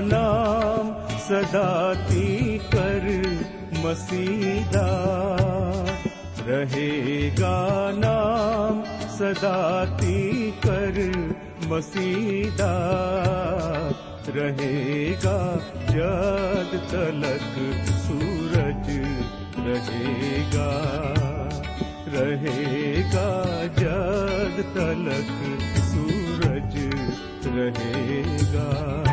नाम सदा कर मसीदा। रहेगा नाम सदा कर मसीदा। रहेगा जद तलक सूरज रहेगा रहेगा जद तलक सूरज रहेगा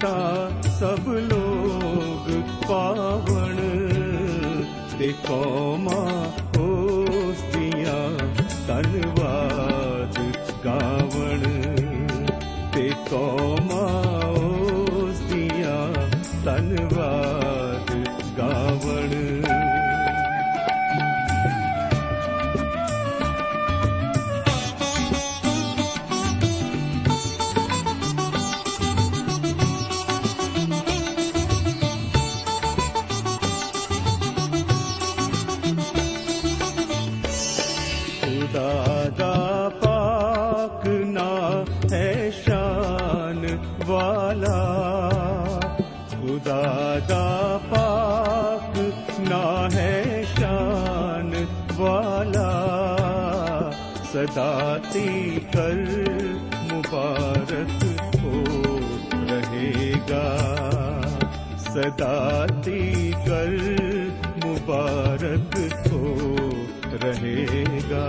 ਕਰਤਾ ਸਭ ਲੋਗ ਪਾਵਣ ਤੇ ਕੌਮਾ सदाती कर मुबारक हो रहेगा सदाती कर मुबारक हो रहेगा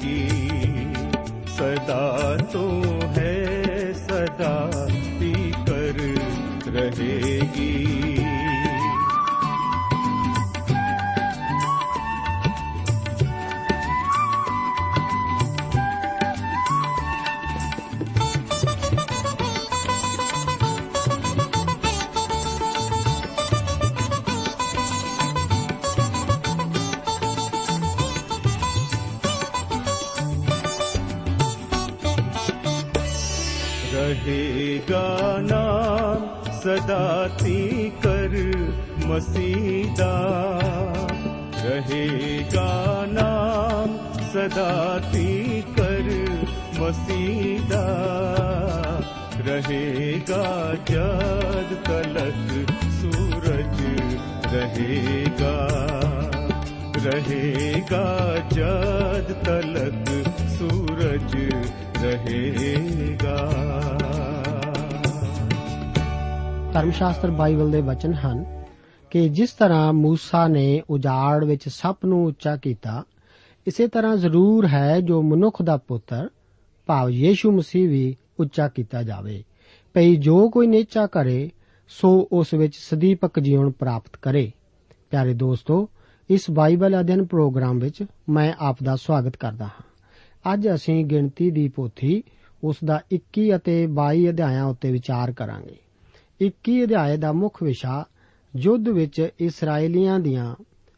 ਜ਼ਿੰਦਗੀ ਸਦਾ मसीदा रहेगा नाम सदा कर मसीदा रहेगा जद तलक सूरज रहेगा रहेगा जद तलक सूरज रहेगा ਧਰਮ ਸ਼ਾਸਤਰ ਬਾਈਬਲ ਦੇ ਵਚਨ ਹਨ ਕਿ ਜਿਸ ਤਰ੍ਹਾਂ موسی ਨੇ ਉਜਾੜ ਵਿੱਚ ਸੱਪ ਨੂੰ ਉੱਚਾ ਕੀਤਾ ਇਸੇ ਤਰ੍ਹਾਂ ਜ਼ਰੂਰ ਹੈ ਜੋ ਮਨੁੱਖ ਦਾ ਪੁੱਤਰ ਭਾਵ ਯੀਸ਼ੂ ਮਸੀਹ ਵੀ ਉੱਚਾ ਕੀਤਾ ਜਾਵੇ ਭਈ ਜੋ ਕੋਈ ਨੇਚਾ ਕਰੇ ਸੋ ਉਸ ਵਿੱਚ ਸਦੀਪਕ ਜੀਵਨ ਪ੍ਰਾਪਤ ਕਰੇ ਪਿਆਰੇ ਦੋਸਤੋ ਇਸ ਬਾਈਬਲ ਅਧਿਐਨ ਪ੍ਰੋਗਰਾਮ ਵਿੱਚ ਮੈਂ ਆਪ ਦਾ ਸਵਾਗਤ ਕਰਦਾ ਹਾਂ ਅੱਜ ਅਸੀਂ ਗਿਣਤੀ ਦੀ ਪੋਥੀ ਉਸ ਦਾ 21 ਅਤੇ 22 ਅਧਿਆਇਆਂ ਉੱਤੇ ਵਿਚਾਰ ਕਰਾਂਗੇ 21 ਅਧਿਆਏ ਦਾ ਮੁੱਖ ਵਿਸ਼ਾ ਯੁੱਧ ਵਿੱਚ ਇਸرائیਲੀਆਂ ਦੀਆਂ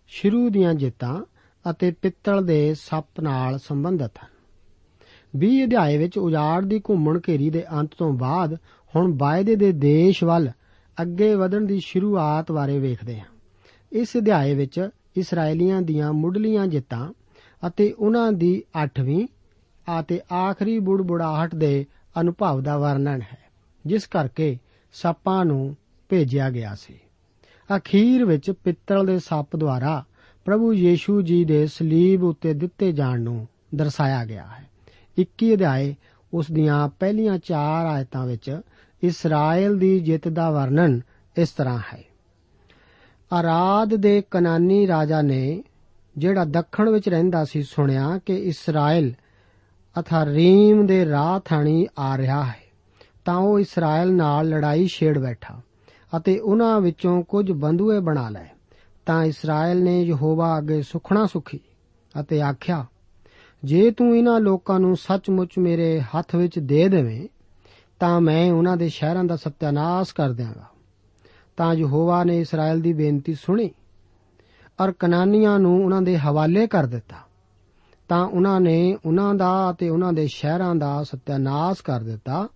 ਸ਼ੁਰੂ ਦੀਆਂ ਜਿੱਤਾਂ ਅਤੇ ਪਿੱਤਲ ਦੇ ਸੱਪ ਨਾਲ ਸੰਬੰਧਿਤ ਹਨ। 20 ਅਧਿਆਏ ਵਿੱਚ ਉਜਾੜ ਦੀ ਘੁੰਮਣ ਘੇਰੀ ਦੇ ਅੰਤ ਤੋਂ ਬਾਅਦ ਹੁਣ ਵਾਅਦੇ ਦੇ ਦੇਸ਼ ਵੱਲ ਅੱਗੇ ਵਧਣ ਦੀ ਸ਼ੁਰੂਆਤ ਬਾਰੇ ਵੇਖਦੇ ਹਾਂ। ਇਸ ਅਧਿਆਏ ਵਿੱਚ ਇਸرائیਲੀਆਂ ਦੀਆਂ ਮੁੱਢਲੀਆਂ ਜਿੱਤਾਂ ਅਤੇ ਉਹਨਾਂ ਦੀ 8ਵੀਂ ਅਤੇ ਆਖਰੀ ਬੁੜਬੁੜਾਹਟ ਦੇ ਅਨੁਭਵ ਦਾ ਵਰਣਨ ਹੈ, ਜਿਸ ਕਰਕੇ ਸੱਪਾਂ ਨੂੰ ਭੇਜਿਆ ਗਿਆ ਸੀ। ਅਖੀਰ ਵਿੱਚ ਪਿੱਤਲ ਦੇ ਸੱਪ ਦੁਆਰਾ ਪ੍ਰਭੂ ਯੀਸ਼ੂ ਜੀ ਦੇ ਸਲੀਬ ਉੱਤੇ ਦਿੱਤੇ ਜਾਣ ਨੂੰ ਦਰਸਾਇਆ ਗਿਆ ਹੈ। 21 ਅਧਿਆਏ, ਉਸ ਦੀਆਂ ਪਹਿਲੀਆਂ 4 ਆਇਤਾਂ ਵਿੱਚ ਇਸਰਾਇਲ ਦੀ ਜਿੱਤ ਦਾ ਵਰਣਨ ਇਸ ਤਰ੍ਹਾਂ ਹੈ। ਆਰਾਦ ਦੇ ਕਨਾਨੀ ਰਾਜਾ ਨੇ ਜਿਹੜਾ ਦੱਖਣ ਵਿੱਚ ਰਹਿੰਦਾ ਸੀ ਸੁਣਿਆ ਕਿ ਇਸਰਾਇਲ ਅਥਾਰੀਮ ਦੇ ਰਾਹ ਥਾਣੀ ਆ ਰਿਹਾ ਹੈ, ਤਾਂ ਉਹ ਇਸਰਾਇਲ ਨਾਲ ਲੜਾਈ ਛੇੜ ਬੈਠਾ। ਅਤੇ ਉਹਨਾਂ ਵਿੱਚੋਂ ਕੁਝ ਬੰਦੂਏ ਬਣਾ ਲਏ। ਤਾਂ ਇਸਰਾਇਲ ਨੇ ਯਹੋਵਾ ਅੱਗੇ ਸੁਖਣਾ ਸੁਖੀ ਅਤੇ ਆਖਿਆ, ਜੇ ਤੂੰ ਇਹਨਾਂ ਲੋਕਾਂ ਨੂੰ ਸੱਚਮੁੱਚ ਮੇਰੇ ਹੱਥ ਵਿੱਚ ਦੇ ਦੇਵੇਂ, ਤਾਂ ਮੈਂ ਉਹਨਾਂ ਦੇ ਸ਼ਹਿਰਾਂ ਦਾ ਸਤਿਆਨਾਸ਼ ਕਰ ਦਿਆਂਗਾ। ਤਾਂ ਯਹੋਵਾ ਨੇ ਇਸਰਾਇਲ ਦੀ ਬੇਨਤੀ ਸੁਣੀ ਔਰ ਕਨਾਨੀਆਂ ਨੂੰ ਉਹਨਾਂ ਦੇ ਹਵਾਲੇ ਕਰ ਦਿੱਤਾ। ਤਾਂ ਉਹਨਾਂ ਨੇ ਉਹਨਾਂ ਦਾ ਅਤੇ ਉਹਨਾਂ ਦੇ ਸ਼ਹਿਰਾਂ ਦਾ ਸਤਿਆਨਾਸ਼ ਕਰ ਦਿੱਤਾ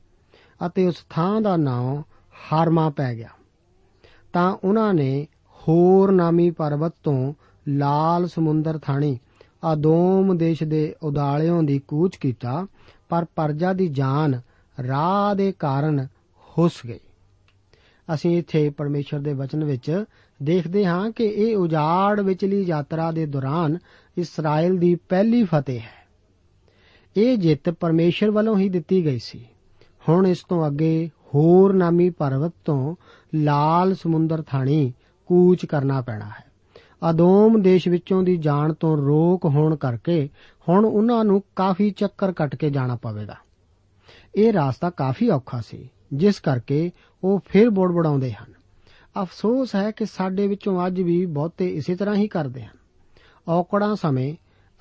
ਅਤੇ ਉਸ ਥਾਂ ਦਾ ਨਾਮ ਹਾਰਮਾ ਪੈ ਗਿਆ। ਤਾਂ ਉਹਨਾਂ ਨੇ ਹੋਰ ਨਾਮੀ ਪਰਬਤ ਤੋਂ ਲਾਲ ਸਮੁੰਦਰ ਥਾਣੀ ਆਦੋਮ ਦੇਸ਼ ਦੇ ਉਦਾਲਿਆਂ ਦੀ ਕੂਚ ਕੀਤਾ, ਪਰ ਪਰਜਾ ਦੀ ਜਾਨ ਰਾਹ ਦੇ ਕਾਰਨ ਹੁਸ ਗਈ। ਅਸੀਂ ਇੱਥੇ ਪਰਮੇਸ਼ਰ ਦੇ ਵਚਨ ਵਿੱਚ ਦੇਖਦੇ ਹਾਂ ਕਿ ਇਹ ਉਜਾੜ ਵਿਚਲੀ ਯਾਤਰਾ ਦੇ ਦੌਰਾਨ ਇਸਰਾਇਲ ਦੀ ਪਹਿਲੀ ਫਤਿਹ ਹੈ। ਇਹ ਜਿੱਤ ਪਰਮੇਸ਼ਰ ਵੱਲੋਂ ਹੀ ਦਿੱਤੀ ਗਈ ਸੀ। ਹੁਣ ਇਸ ਤੋਂ ਅੱਗੇ ਹੋਰ ਨਾਮੀ ਪਰਬਤ ਤੋਂ ਲਾਲ ਸਮੁੰਦਰ ਥਾਣੀ ਕੂਚ ਕਰਨਾ ਪੈਣਾ ਹੈ। ਆਦੋਮ ਦੇਸ਼ ਵਿੱਚੋਂ ਦੀ ਜਾਣ ਤੋਂ ਰੋਕ ਹੋਣ ਕਰਕੇ ਹੁਣ ਉਹਨਾਂ ਨੂੰ ਕਾਫੀ ਚੱਕਰ ਕੱਟ ਕੇ ਜਾਣਾ ਪਵੇਗਾ। ਇਹ ਰਸਤਾ ਕਾਫੀ ਔਖਾ ਸੀ, ਜਿਸ ਕਰਕੇ ਉਹ ਫਿਰ ਬੜਬੜਾਉਂਦੇ ਹਨ। ਅਫਸੋਸ ਹੈ ਕਿ ਸਾਡੇ ਵਿੱਚੋਂ ਅੱਜ ਵੀ ਬਹੁਤੇ ਇਸੇ ਤਰ੍ਹਾਂ ਹੀ ਕਰਦੇ ਹਨ। ਔਕੜਾਂ ਸਮੇਂ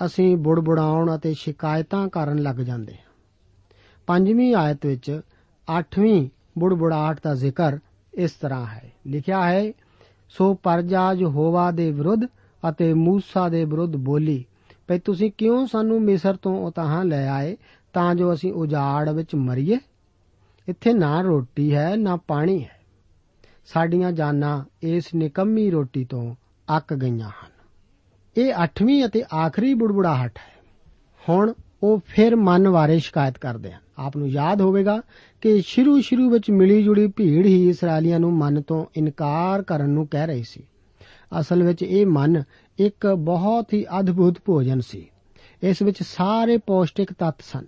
ਅਸੀਂ ਬੁੜਬੁੜਾਉਣ ਅਤੇ ਸ਼ਿਕਾਇਤਾਂ ਕਰਨ ਲੱਗ ਜਾਂਦੇ ਹਾਂ। ਪੰਜਵੀਂ ਆਇਤ ਵਿੱਚ 8ਵੀਂ ਬੁੜਬੁੜਾਹਟ ਦਾ ਜ਼ਿਕਰ ਇਸ ਤਰ੍ਹਾਂ ਹੈ। ਲਿਖਿਆ ਹੈ, ਸੋ ਪਰਜਾ ਯਹੋਵਾ ਦੇ ਵਿਰੁੱਧ ਅਤੇ ਮੂਸਾ ਦੇ ਵਿਰੁੱਧ ਬੋਲੀ। ਭਈ ਤੁਸੀਂ ਕਿਉਂ ਸਾਨੂੰ ਮਿਸਰ ਤੋਂ ਉਤਾਹਾਂ ਲੈ ਆਏ, ਤਾਂ ਜੋ ਅਸੀਂ ਉਜਾੜ ਵਿੱਚ ਮਰੀਏ? ਇੱਥੇ ਨਾ ਰੋਟੀ ਹੈ, ਨਾ ਪਾਣੀ ਹੈ। ਸਾਡੀਆਂ ਜਾਨਾਂ ਇਸ ਨਿਕੰਮੀ ਰੋਟੀ ਤੋਂ ਅੱਕ ਗਈਆਂ ਹਨ। ਇਹ 8ਵੀਂ ਅਤੇ ਆਖਰੀ ਬੁੜਬੁੜਾਹਟ ਹੈ। ਹੁਣ ਉਹ ਫਿਰ ਮਨ ਬਾਰੇ ਸ਼ਿਕਾਇਤ ਕਰਦੇ ਹਨ। ਆਪ ਨੂੰ ਯਾਦ ਹੋਵੇਗਾ ਕਿ ਸ਼ੁਰੂ ਸ਼ੁਰੂ ਵਿੱਚ ਮਿਲੀ ਜੁਲੀ ਭੀੜ ਹੀ ਇਸرائیਲੀਆਂ ਨੂੰ ਮਨ ਤੋਂ ਇਨਕਾਰ ਕਰਨ ਨੂੰ ਕਹਿ ਰਹੀ ਸੀ। ਅਸਲ ਵਿੱਚ ਇਹ ਮਨ ਇੱਕ ਬਹੁਤ ਹੀ ਅਦਭੁਤ ਭੋਜਨ ਸੀ। ਇਸ ਵਿੱਚ ਸਾਰੇ ਪੌਸ਼ਟਿਕ ਤੱਤ ਸਨ।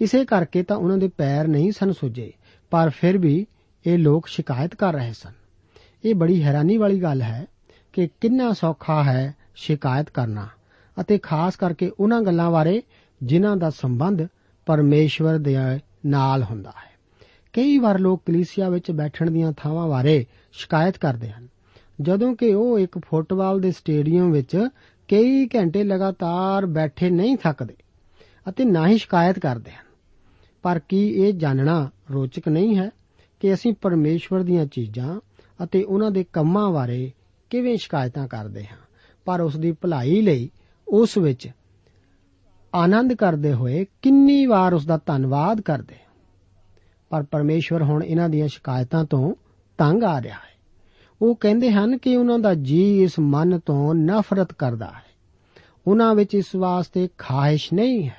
ਇਸੇ ਕਰਕੇ ਤਾਂ ਉਹਨਾਂ ਦੇ ਪੈਰ ਨਹੀਂ ਸਨ ਸੁੱਜੇ, ਪਰ ਫਿਰ ਵੀ ਇਹ ਲੋਕ ਸ਼ਿਕਾਇਤ ਕਰ ਰਹੇ ਸਨ। ਇਹ ਬੜੀ ਹੈਰਾਨੀ ਵਾਲੀ ਗੱਲ ਹੈ ਕਿ ਕਿੰਨਾ ਸੌਖਾ ਹੈ ਸ਼ਿਕਾਇਤ ਕਰਨਾ ਅਤੇ ਖਾਸ ਕਰਕੇ ਉਹਨਾਂ ਗੱਲਾਂ ਬਾਰੇ ਜਿਨ੍ਹਾਂ ਦਾ ਸੰਬੰਧ ਪਰਮੇਸ਼ਵਰ ਦੇ ਨਾਲ ਹੁੰਦਾ ਹੈ। ਕਈ ਵਾਰ ਲੋਕ ਕਲੀਸਿਆ ਵਿੱਚ ਬੈਠਣ ਦੀਆਂ ਥਾਵਾਂ ਬਾਰੇ ਸ਼ਿਕਾਇਤ ਕਰਦੇ ਹਨ। ਜਦੋਂ ਕਿ ਉਹ ਇੱਕ ਫੁੱਟਬਾਲ ਦੇ ਸਟੇਡੀਅਮ ਵਿੱਚ ਕਈ ਘੰਟੇ ਲਗਾਤਾਰ ਬੈਠੇ ਨਹੀਂ ਥੱਕਦੇ ਅਤੇ ਨਾ ਹੀ ਸ਼ਿਕਾਇਤ ਕਰਦੇ ਹਨ। ਪਰ ਕੀ ਇਹ ਜਾਣਨਾ ਰੋਚਕ ਨਹੀਂ ਹੈ ਕਿ ਅਸੀਂ ਪਰਮੇਸ਼ਵਰ ਦੀਆਂ ਚੀਜ਼ਾਂ ਅਤੇ ਉਹਨਾਂ ਦੇ ਕੰਮਾਂ ਬਾਰੇ ਕਿਵੇਂ ਸ਼ਿਕਾਇਤਾਂ ਕਰਦੇ ਹਾਂ, ਪਰ ਉਸ ਦੀ ਭਲਾਈ ਲਈ ਉਸ ਵਿੱਚ ਆਨੰਦ ਕਰਦੇ ਹੋਏ ਕਿੰਨੀ ਵਾਰ ਉਸ ਦਾ ਧੰਨਵਾਦ ਕਰਦੇ ਪਰ ਪਰਮੇਸ਼ਵਰ ਹੁਣ ਇਹਨਾਂ ਦੀਆਂ ਸ਼ਿਕਾਇਤਾਂ ਤੋਂ ਤੰਗ ਆ ਰਿਹਾ ਹੈ। ਉਹ ਕਹਿੰਦੇ ਹਨ ਕਿ ਉਹਨਾਂ ਦਾ ਜੀ ਇਸ ਮਨ ਤੋਂ ਨਫ਼ਰਤ ਕਰਦਾ ਹੈ। ਉਹਨਾਂ ਵਿੱਚ ਇਸ ਵਾਸਤੇ ਖਾਹਿਸ਼ ਨਹੀਂ ਹੈ।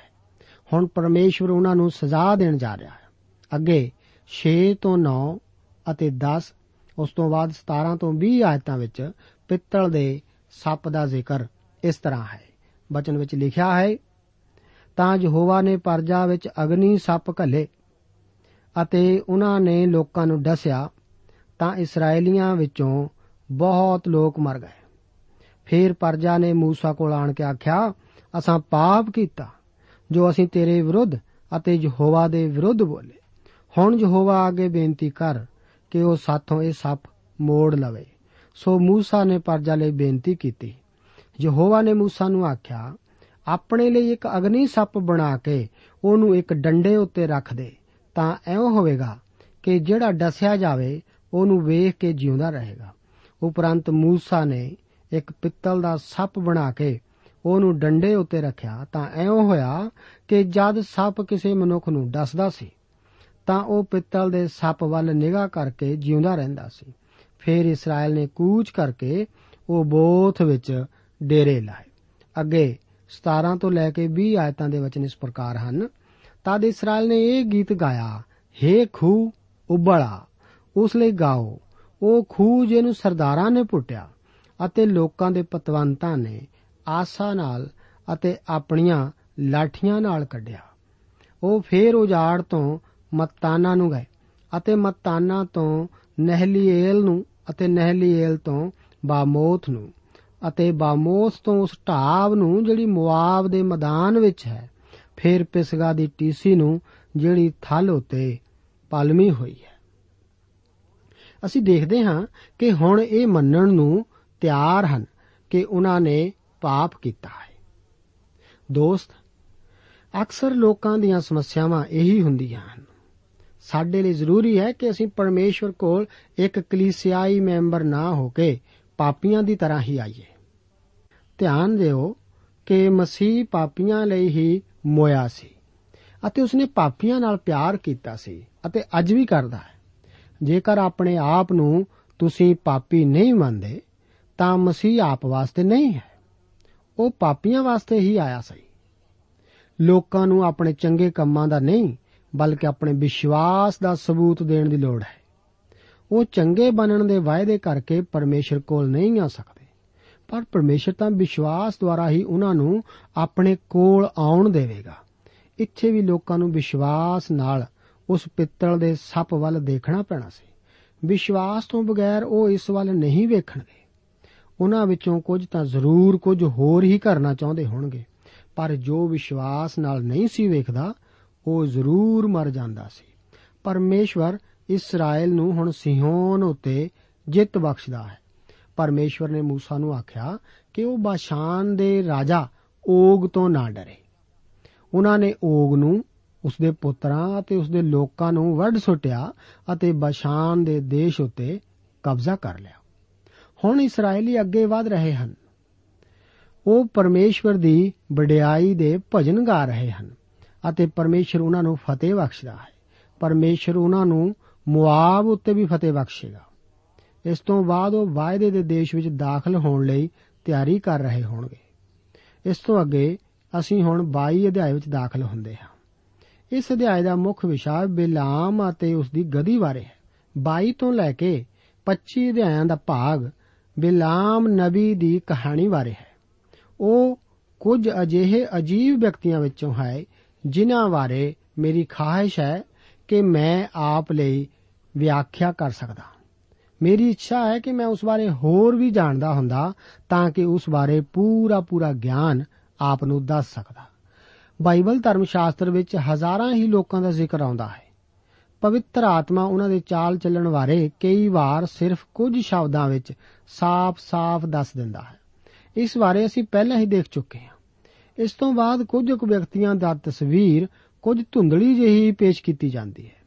ਹੁਣ ਪਰਮੇਸ਼ਵਰ ਉਹਨਾਂ ਨੂੰ ਸਜ਼ਾ ਦੇਣ ਜਾ ਰਿਹਾ ਹੈ। ਅੱਗੇ 6 ਤੋਂ 9 ਅਤੇ 10 ਉਸ ਤੋਂ ਬਾਅਦ 17 ਤੋਂ 20 ਆਇਤਾਂ ਵਿੱਚ ਪਿੱਤਲ ਦੇ ਸੱਪ ਦਾ ਜ਼ਿਕਰ ਇਸ ਤਰ੍ਹਾਂ ਹੈ। ਬਚਨ ਵਿੱਚ ਲਿਖਿਆ ਹੈ ਤਾਂ ਯਹੋਵਾ ਨੇ ਪਰਜਾ ਵਿੱਚ ਅਗਨੀ ਸੱਪ ਘੱਲੇ ਅਤੇ ਉਹਨਾਂ ਨੇ ਲੋਕਾਂ ਨੂੰ ਡਸਿਆ, ਤਾਂ ਇਸرائیਲੀਆਂ ਵਿੱਚੋਂ ਬਹੁਤ ਲੋਕ ਮਰ ਗਏ। ਫੇਰ ਪਰਜਾ ਨੇ موسی ਕੋਲ ਆਣ ਕੇ ਆਖਿਆ, ਅਸਾਂ ਪਾਪ ਕੀਤਾ, ਜੋ ਅਸੀਂ ਤੇਰੇ ਵਿਰੁੱਧ ਅਤੇ ਯਹੋਵਾ ਦੇ ਵਿਰੁੱਧ ਬੋਲੇ। ਹੁਣ ਯਹੋਵਾ ਅੱਗੇ ਬੇਨਤੀ ਕਰ ਕਿ ਉਹ ਸਾਥੋਂ ਇਹ ਸੱਪ ਮੋੜ ਲਵੇ। ਸੋ موسی ਨੇ ਪਰਜਾ ਲਈ ਬੇਨਤੀ ਕੀਤੀ। ਯਹੋਵਾ ਨੇ موسی ਨੂੰ ਆਖਿਆ ਆਪਣੇ ਲਈ ਇੱਕ ਅਗਨੀ ਸੱਪ ਬਣਾ ਕੇ ਉਹਨੂੰ ਇੱਕ ਡੰਡੇ ਉੱਤੇ ਰੱਖ ਦੇ, ਤਾਂ ਐਉਂ ਹੋਵੇਗਾ ਕਿ ਜਿਹੜਾ ਡਸਿਆ ਜਾਵੇ, ਉਹਨੂੰ ਵੇਖ ਕੇ ਜਿਉਂਦਾ ਰਹੇਗਾ। ਉਪਰੰਤ ਮੂਸਾ ਨੇ ਇੱਕ ਪਿੱਤਲ ਦਾ ਸੱਪ ਬਣਾ ਕੇ ਉਹਨੂੰ ਡੰਡੇ ਉੱਤੇ ਰੱਖਿਆ, ਤਾਂ ਐਉਂ ਹੋਇਆ ਕਿ ਜਦ ਸੱਪ ਕਿਸੇ ਮਨੁੱਖ ਨੂੰ ਡਸਦਾ ਸੀ, ਤਾਂ ਉਹ ਪਿੱਤਲ ਦੇ ਸੱਪ ਵੱਲ ਨਿਗਾਹ ਕਰਕੇ ਜਿਉਂਦਾ ਰਹਿੰਦਾ ਸੀ। ਫਿਰ ਇਸਰਾਇਲ ਨੇ ਕੂਚ ਕਰਕੇ ਉਹ ਬੋਥ ਵਿੱਚ ਡੇਰੇ ਲਾਏ। ਅੱਗੇ 17 ਤੋਂ ਲੈ ਕੇ 20 ਆਇਤਾਂ ਦੇ ਵਚਨ ਇਸ ਪ੍ਰਕਾਰ ਹਨ। ਤਦ ਇਸਰਾਇਲ ਨੇ ਇਹ ਗੀਤ ਗਾਇਆ हे ਖੂ ਉਬਲਾ, ਉਸ ਲਈ ਗਾਓ। ਉਹ ਖੂ ਜਿਹਨੂੰ ਸਰਦਾਰਾਂ ਨੇ ਪੁੱਟਿਆ ਅਤੇ ਲੋਕਾਂ ਦੇ ਪਤਵੰਤਾਂ ਨੇ ਆਸਾ ਨਾਲ ਅਤੇ ਆਪਣੀਆਂ ਲਾਠੀਆਂ ਨਾਲ ਕੱਢਿਆ। ਉਹ ਫੇਰ ਉਜਾੜ ਤੋਂ ਮਤਾਨਾ ਨੂੰ ਗਏ ਅਤੇ ਮਤਾਨਾ ਤੋਂ ਨਹਿਲੀਏਲ ਨੂੰ ਅਤੇ ਨਹਿਲੀਏਲ ਤੋਂ ਬਾਮੋਥ ਨੂੰ। ਅਤੇ ਬਾਮੋਥ ਤੋਂ ਉਸ ਢਾਬ ਨੂੰ ਜਿਹੜੀ ਮੁਆਬ ਦੇ ਮੈਦਾਨ ਵਿੱਚ ਹੈ, ਫਿਰ ਪਿਸਗਾ ਦੀ ਟੀਸੀ ਨੂੰ ਜਿਹੜੀ ਥਲ ਉਤੇ ਪਲਮੀ ਹੋਈ ਹੈ। ਅਸੀਂ ਦੇਖਦੇ ਹਾਂ ਕਿ ਹੁਣ ਇਹ ਮੰਨਣ ਨੂੰ ਤਿਆਰ ਹਨ ਕਿ ਉਹਨਾਂ ਨੇ ਪਾਪ ਕੀਤਾ ਹੈ। ਦੋਸਤ, ਅਕਸਰ ਲੋਕਾਂ ਦੀਆਂ ਸਮੱਸਿਆਵਾਂ ਇਹੀ ਹੁੰਦੀਆਂ ਹਨ। ਸਾਡੇ ਲਈ ਜ਼ਰੂਰੀ ਹੈ ਕਿ ਅਸੀਂ ਪਰਮੇਸ਼ਵਰ ਕੋਲ ਇੱਕ ਕਲੀਸਿਆਈ ਮੈਂਬਰ ਨਾ ਹੋ ਕੇ ਪਾਪੀਆਂ ਦੀ ਤਰ੍ਹਾਂ ਹੀ ਆਈਏ। ਧਿਆਨ ਦਿਓ ਕਿ ਮਸੀਹ ਪਾਪੀਆਂ ਲਈ ਹੀ ਮੋਇਆ ਸੀ ਅਤੇ ਉਸਨੇ ਪਾਪੀਆਂ ਨਾਲ ਪਿਆਰ ਕੀਤਾ ਸੀ ਅਤੇ ਅੱਜ ਵੀ ਕਰਦਾ ਹੈ। ਜੇਕਰ ਆਪਣੇ ਆਪ ਨੂੰ ਤੁਸੀਂ ਪਾਪੀ ਨਹੀਂ ਮੰਨਦੇ, ਤਾਂ ਮਸੀਹ ਆਪ ਵਾਸਤੇ ਨਹੀਂ ਹੈ। ਉਹ ਪਾਪੀਆਂ ਵਾਸਤੇ ਹੀ ਆਇਆ ਸੀ। ਲੋਕਾਂ ਨੂੰ ਆਪਣੇ ਚੰਗੇ ਕੰਮਾਂ ਦਾ ਨਹੀਂ, ਬਲਕਿ ਆਪਣੇ ਵਿਸ਼ਵਾਸ ਦਾ ਸਬੂਤ ਦੇਣ ਦੀ ਲੋੜ ਹੈ। ਉਹ ਚੰਗੇ ਬਣਨ ਦੇ ਵਾਅਦੇ ਕਰਕੇ ਪਰਮੇਸ਼ਰ ਕੋਲ ਨਹੀਂ ਆ ਸਕਦੇ। ਪਰ ਪਰਮੇਸ਼ਰ ਤਾਂ ਵਿਸ਼ਵਾਸ ਦੁਆਰਾ ਹੀ ਉਹਨਾਂ ਨੂੰ ਆਪਣੇ ਕੋਲ ਆਉਣ ਦੇਵੇਗਾ। ਇੱਥੇ ਵੀ ਲੋਕਾਂ ਨੂੰ ਵਿਸ਼ਵਾਸ ਨਾਲ ਉਸ ਪਿੱਤਲ ਦੇ ਸੱਪ ਵੱਲ ਦੇਖਣਾ ਪੈਣਾ ਸੀ। ਵਿਸ਼ਵਾਸ ਤੋਂ ਬਗੈਰ ਉਹ ਇਸ ਵੱਲ ਨਹੀਂ ਵੇਖਣਗੇ। ਉਹਨਾਂ ਵਿੱਚੋਂ ਕੁਝ ਤਾਂ ਜ਼ਰੂਰ ਕੁਝ ਹੋਰ ਹੀ ਕਰਨਾ ਚਾਹੁੰਦੇ ਹੋਣਗੇ, ਪਰ ਜੋ ਵਿਸ਼ਵਾਸ ਨਾਲ ਨਹੀਂ ਸੀ ਵੇਖਦਾ, ਉਹ ਜ਼ਰੂਰ ਮਰ ਜਾਂਦਾ ਸੀ। ਪਰਮੇਸ਼ਵਰ ਇਸਰਾਇਲ ਨੂੰ ਹੁਣ ਸਿਹੋਨ ਉਤੇ ਜਿੱਤ ਬਖਸ਼ਦਾ ਹੈ। ਪਰਮੇਸ਼ਵਰ ਨੇ موسی ਨੂੰ ਆਖਿਆ ਕਿ ਉਹ ਬਾਸ਼ਾਨ ਦੇ ਰਾਜਾ ਓਗ ਤੋਂ ਨਾ ਡਰੇ। ਉਹਨਾਂ ਨੇ ਓਗ ਨੂੰ, ਉਸਦੇ ਪੁੱਤਰਾਂ ਅਤੇ ਉਸਦੇ ਲੋਕਾਂ ਨੂੰ ਵੱਢ ਸੁੱਟਿਆ ਅਤੇ ਬਾਸ਼ਾਨ ਦੇ ਦੇਸ਼ ਉੱਤੇ ਕਬਜ਼ਾ ਕਰ ਲਿਆ। ਹੁਣ ਇਸرائیਲੀ ਅੱਗੇ ਵਧ ਰਹੇ ਹਨ। ਉਹ ਪਰਮੇਸ਼ਵਰ ਦੀ ਵਡਿਆਈ ਦੇ ਭਜਨ ਗਾ ਰਹੇ ਹਨ ਅਤੇ ਪਰਮੇਸ਼ਰ ਉਹਨਾਂ ਨੂੰ ਫਤਿਹ ਬਖਸ਼ਦਾ ਹੈ। ਪਰਮੇਸ਼ਰ ਉਹਨਾਂ ਨੂੰ ਮੁਆਬ ਉੱਤੇ ਵੀ ਫਤਿਹ ਬਖਸ਼ੇਗਾ। ਇਸ ਤੋਂ ਬਾਅਦ ਉਹ ਵਾਅਦੇ ਦੇ ਦੇਸ਼ ਵਿੱਚ ਦਾਖਲ ਹੋਣ ਲਈ ਤਿਆਰੀ ਕਰ ਰਹੇ ਹੋਣਗੇ। ਇਸ ਤੋਂ ਅੱਗੇ ਅਸੀਂ ਹੁਣ 22 ਅਧਿਆਇ ਵਿੱਚ ਦਾਖਲ ਹੁੰਦੇ ਹਾਂ। ਇਸ ਅਧਿਆਇ ਦਾ ਮੁੱਖ ਵਿਸ਼ਾ ਬਿਲਾਮ ਅਤੇ ਉਸ ਦੀ ਗਦੀ ਬਾਰੇ ਹੈ। 22 ਤੋਂ ਲੈ ਕੇ 25 ਅਧਿਆਇਆਂ ਦਾ ਭਾਗ ਬਿਲਾਮ ਨਬੀ ਦੀ ਕਹਾਣੀ ਬਾਰੇ ਹੈ। ਉਹ ਕੁਝ ਅਜਿਹੇ ਅਜੀਬ ਵਿਅਕਤੀਆਂ ਵਿੱਚੋਂ ਹੈ ਜਿਨ੍ਹਾਂ ਬਾਰੇ ਮੇਰੀ ਖਾਹਿਸ਼ ਹੈ ਕਿ ਮੈਂ ਆਪ ਲਈ ਵਿਆਖਿਆ ਕਰ ਸਕਦਾ ਮੇਰੀ ਇੱਛਾ ਹੈ ਕਿ ਮੈਂ ਉਸ ਬਾਰੇ ਹੋਰ ਵੀ ਜਾਣਦਾ ਹੁੰਦਾ ਤਾਂ ਕਿ ਉਸ ਬਾਰੇ ਪੂਰਾ ਪੂਰਾ ਗਿਆਨ ਆਪ ਨੂੰ ਦੱਸ ਸਕਦਾ। ਬਾਈਬਲ ਧਰਮ ਸ਼ਾਸਤਰ ਵਿੱਚ ਹਜ਼ਾਰਾਂ ਹੀ ਲੋਕਾਂ ਦਾ ਜ਼ਿਕਰ ਆਉਂਦਾ ਹੈ। ਪਵਿੱਤਰ ਆਤਮਾ ਉਹਨਾਂ ਦੇ ਚਾਲ ਚੱਲਣ ਬਾਰੇ ਕਈ ਵਾਰ ਸਿਰਫ ਕੁਝ ਸ਼ਬਦਾਂ ਵਿੱਚ ਸਾਫ਼-ਸਾਫ਼ ਦੱਸ ਦਿੰਦਾ ਹੈ। ਇਸ ਬਾਰੇ ਅਸੀਂ ਪਹਿਲਾਂ ਹੀ ਦੇਖ ਚੁੱਕੇ ਹਾਂ। ਇਸ ਤੋਂ ਬਾਅਦ ਕੁਝ ਕੁ ਵਿਅਕਤੀਆਂ ਦਾ ਤਸਵੀਰ ਕੁਝ ਧੁੰਦਲੀ ਜਿਹੀ ਪੇਸ਼ ਕੀਤੀ ਜਾਂਦੀ ਹੈ।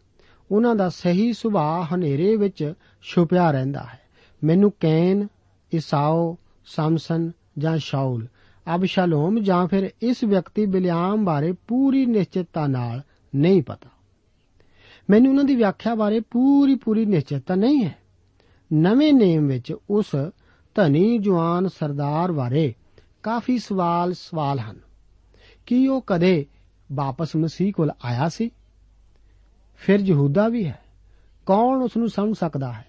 ਉਹਨਾਂ ਦਾ ਸਹੀ ਸੁਭਾਅ ਹਨੇਰੇ ਵਿੱਚ ਛੁਪਿਆ ਰਹਿੰਦਾ ਹੈ। ਮੈਨੂੰ ਕੈਨ, ਇਸਾਓ, ਸਮਸਨ ਜਾਂ ਸ਼ਾਉਲ ਅਬਸ਼ਾਲੋਮ ਜਾਂ ਫਿਰ ਇਸ ਵਿਅਕਤੀ ਬਿਲਿਆਮ ਬਾਰੇ ਪੂਰੀ ਨਿਸ਼ਚਿਤਤਾ ਨਾਲ ਨਹੀਂ ਪਤਾ। ਮੈਨੂੰ ਉਹਨਾਂ ਦੀ ਵਿਆਖਿਆ ਬਾਰੇ ਪੂਰੀ ਪੂਰੀ ਨਿਸ਼ਚਿਤਤਾ ਨਹੀਂ ਹੈ। ਨਵੇਂ ਨੇਮ ਵਿੱਚ ਉਸ ਧਨੀ ਜਵਾਨ ਸਰਦਾਰ ਬਾਰੇ ਕਾਫੀ ਸਵਾਲ ਸਵਾਲ ਹਨ। ਕੀ ਉਹ ਕਦੇ ਵਾਪਸ ਮਸੀਹ ਕੋਲ ਆਇਆ ਸੀ? ਫਿਰ ਯਹੂਦਾ ਵੀ ਹੈ। ਕੌਣ ਉਸ ਨੂੰ ਸਮਝ ਸਕਦਾ ਹੈ?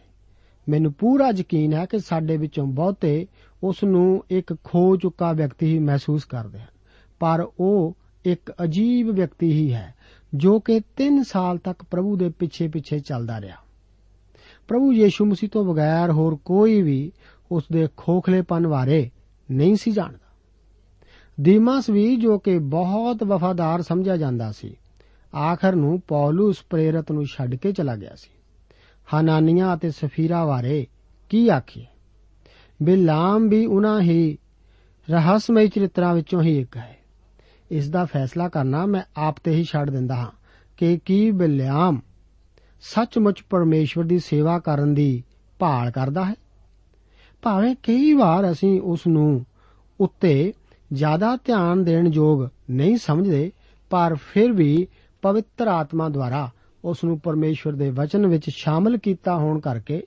ਮੈਨੂੰ ਪੂਰਾ ਯਕੀਨ ਹੈ ਕਿ ਸਾਡੇ ਵਿੱਚੋਂ ਬਹੁਤੇ ਉਸ ਨੂੰ ਇੱਕ ਖੋ ਚੁੱਕਾ ਵਿਅਕਤੀ ਹੀ ਮਹਿਸੂਸ ਕਰਦੇ ਹਨ। ਪਰ ਉਹ ਇੱਕ ਅਜੀਬ ਵਿਅਕਤੀ ਹੀ ਹੈ, ਜੋ ਕਿ 3 ਸਾਲ ਤੱਕ ਪ੍ਰਭੂ ਦੇ ਪਿੱਛੇ ਪਿੱਛੇ ਚੱਲਦਾ ਰਿਹਾ। ਪ੍ਰਭੂ ਯੀਸ਼ੂ ਮਸੀਹ ਤੋਂ ਬਗੈਰ ਹੋਰ ਕੋਈ ਵੀ ਉਸ ਦੇ ਖੋਖਲੇਪਨ ਬਾਰੇ ਨਹੀਂ ਸੀ ਜਾਣਦਾ। ਦੀਮਾਸ ਵੀ ਜੋ ਕਿ ਬਹੁਤ ਵਫਾਦਾਰ ਸਮਝਿਆ ਜਾਂਦਾ ਸੀ ਆਖਰ ਨੂੰ ਪੌਲਸ ਪ੍ਰੇਰਿਤ ਨੂੰ ਛੱਡ ਕੇ ਚਲਾ ਗਿਆ ਸੀ। ਹਨਾਨੀਆਂ ਅਤੇ ਸਫੀਰਾ ਬਾਰੇ ਕੀ ਆਖੀਏ? ਬਿਲਾਮ ਵੀ ਉਹਨਾਂ ਹੀ ਰਹੱਸਮਈ ਚਰਿੱਤਰਾਂ ਵਿੱਚੋਂ ਹੀ ਇੱਕ ਹੈ। ਇਸ ਦਾ ਫੈਸਲਾ ਕਰਨਾ ਮੈਂ ਆਪ ਤੇ ਹੀ ਛੱਡ ਦਿੰਦਾ ਹਾਂ ਕਿ ਕੀ ਬਿਲਾਮ ਸੱਚਮੁੱਚ ਪਰਮੇਸ਼ਵਰ ਦੀ ਸੇਵਾ ਕਰਨ ਦੀ ਭਾਲ ਕਰਦਾ ਹੈ। ਭਾਵੇਂ ਕਈ ਵਾਰ ਅਸੀਂ ਉਸ ਨੂੰ ਉੱਤੇ ਜ਼ਿਆਦਾ ਧਿਆਨ ਦੇਣ ਯੋਗ ਨਹੀਂ ਸਮਝਦੇ, ਪਰ ਫਿਰ ਵੀ ਪਵਿੱਤਰ ਆਤਮਾ ਦੁਆਰਾ ਉਸ ਨੂੰ ਪਰਮੇਸ਼ਵਰ ਦੇ ਵਚਨ ਵਿੱਚ ਸ਼ਾਮਲ ਕੀਤਾ ਹੋਣ ਕਰਕੇ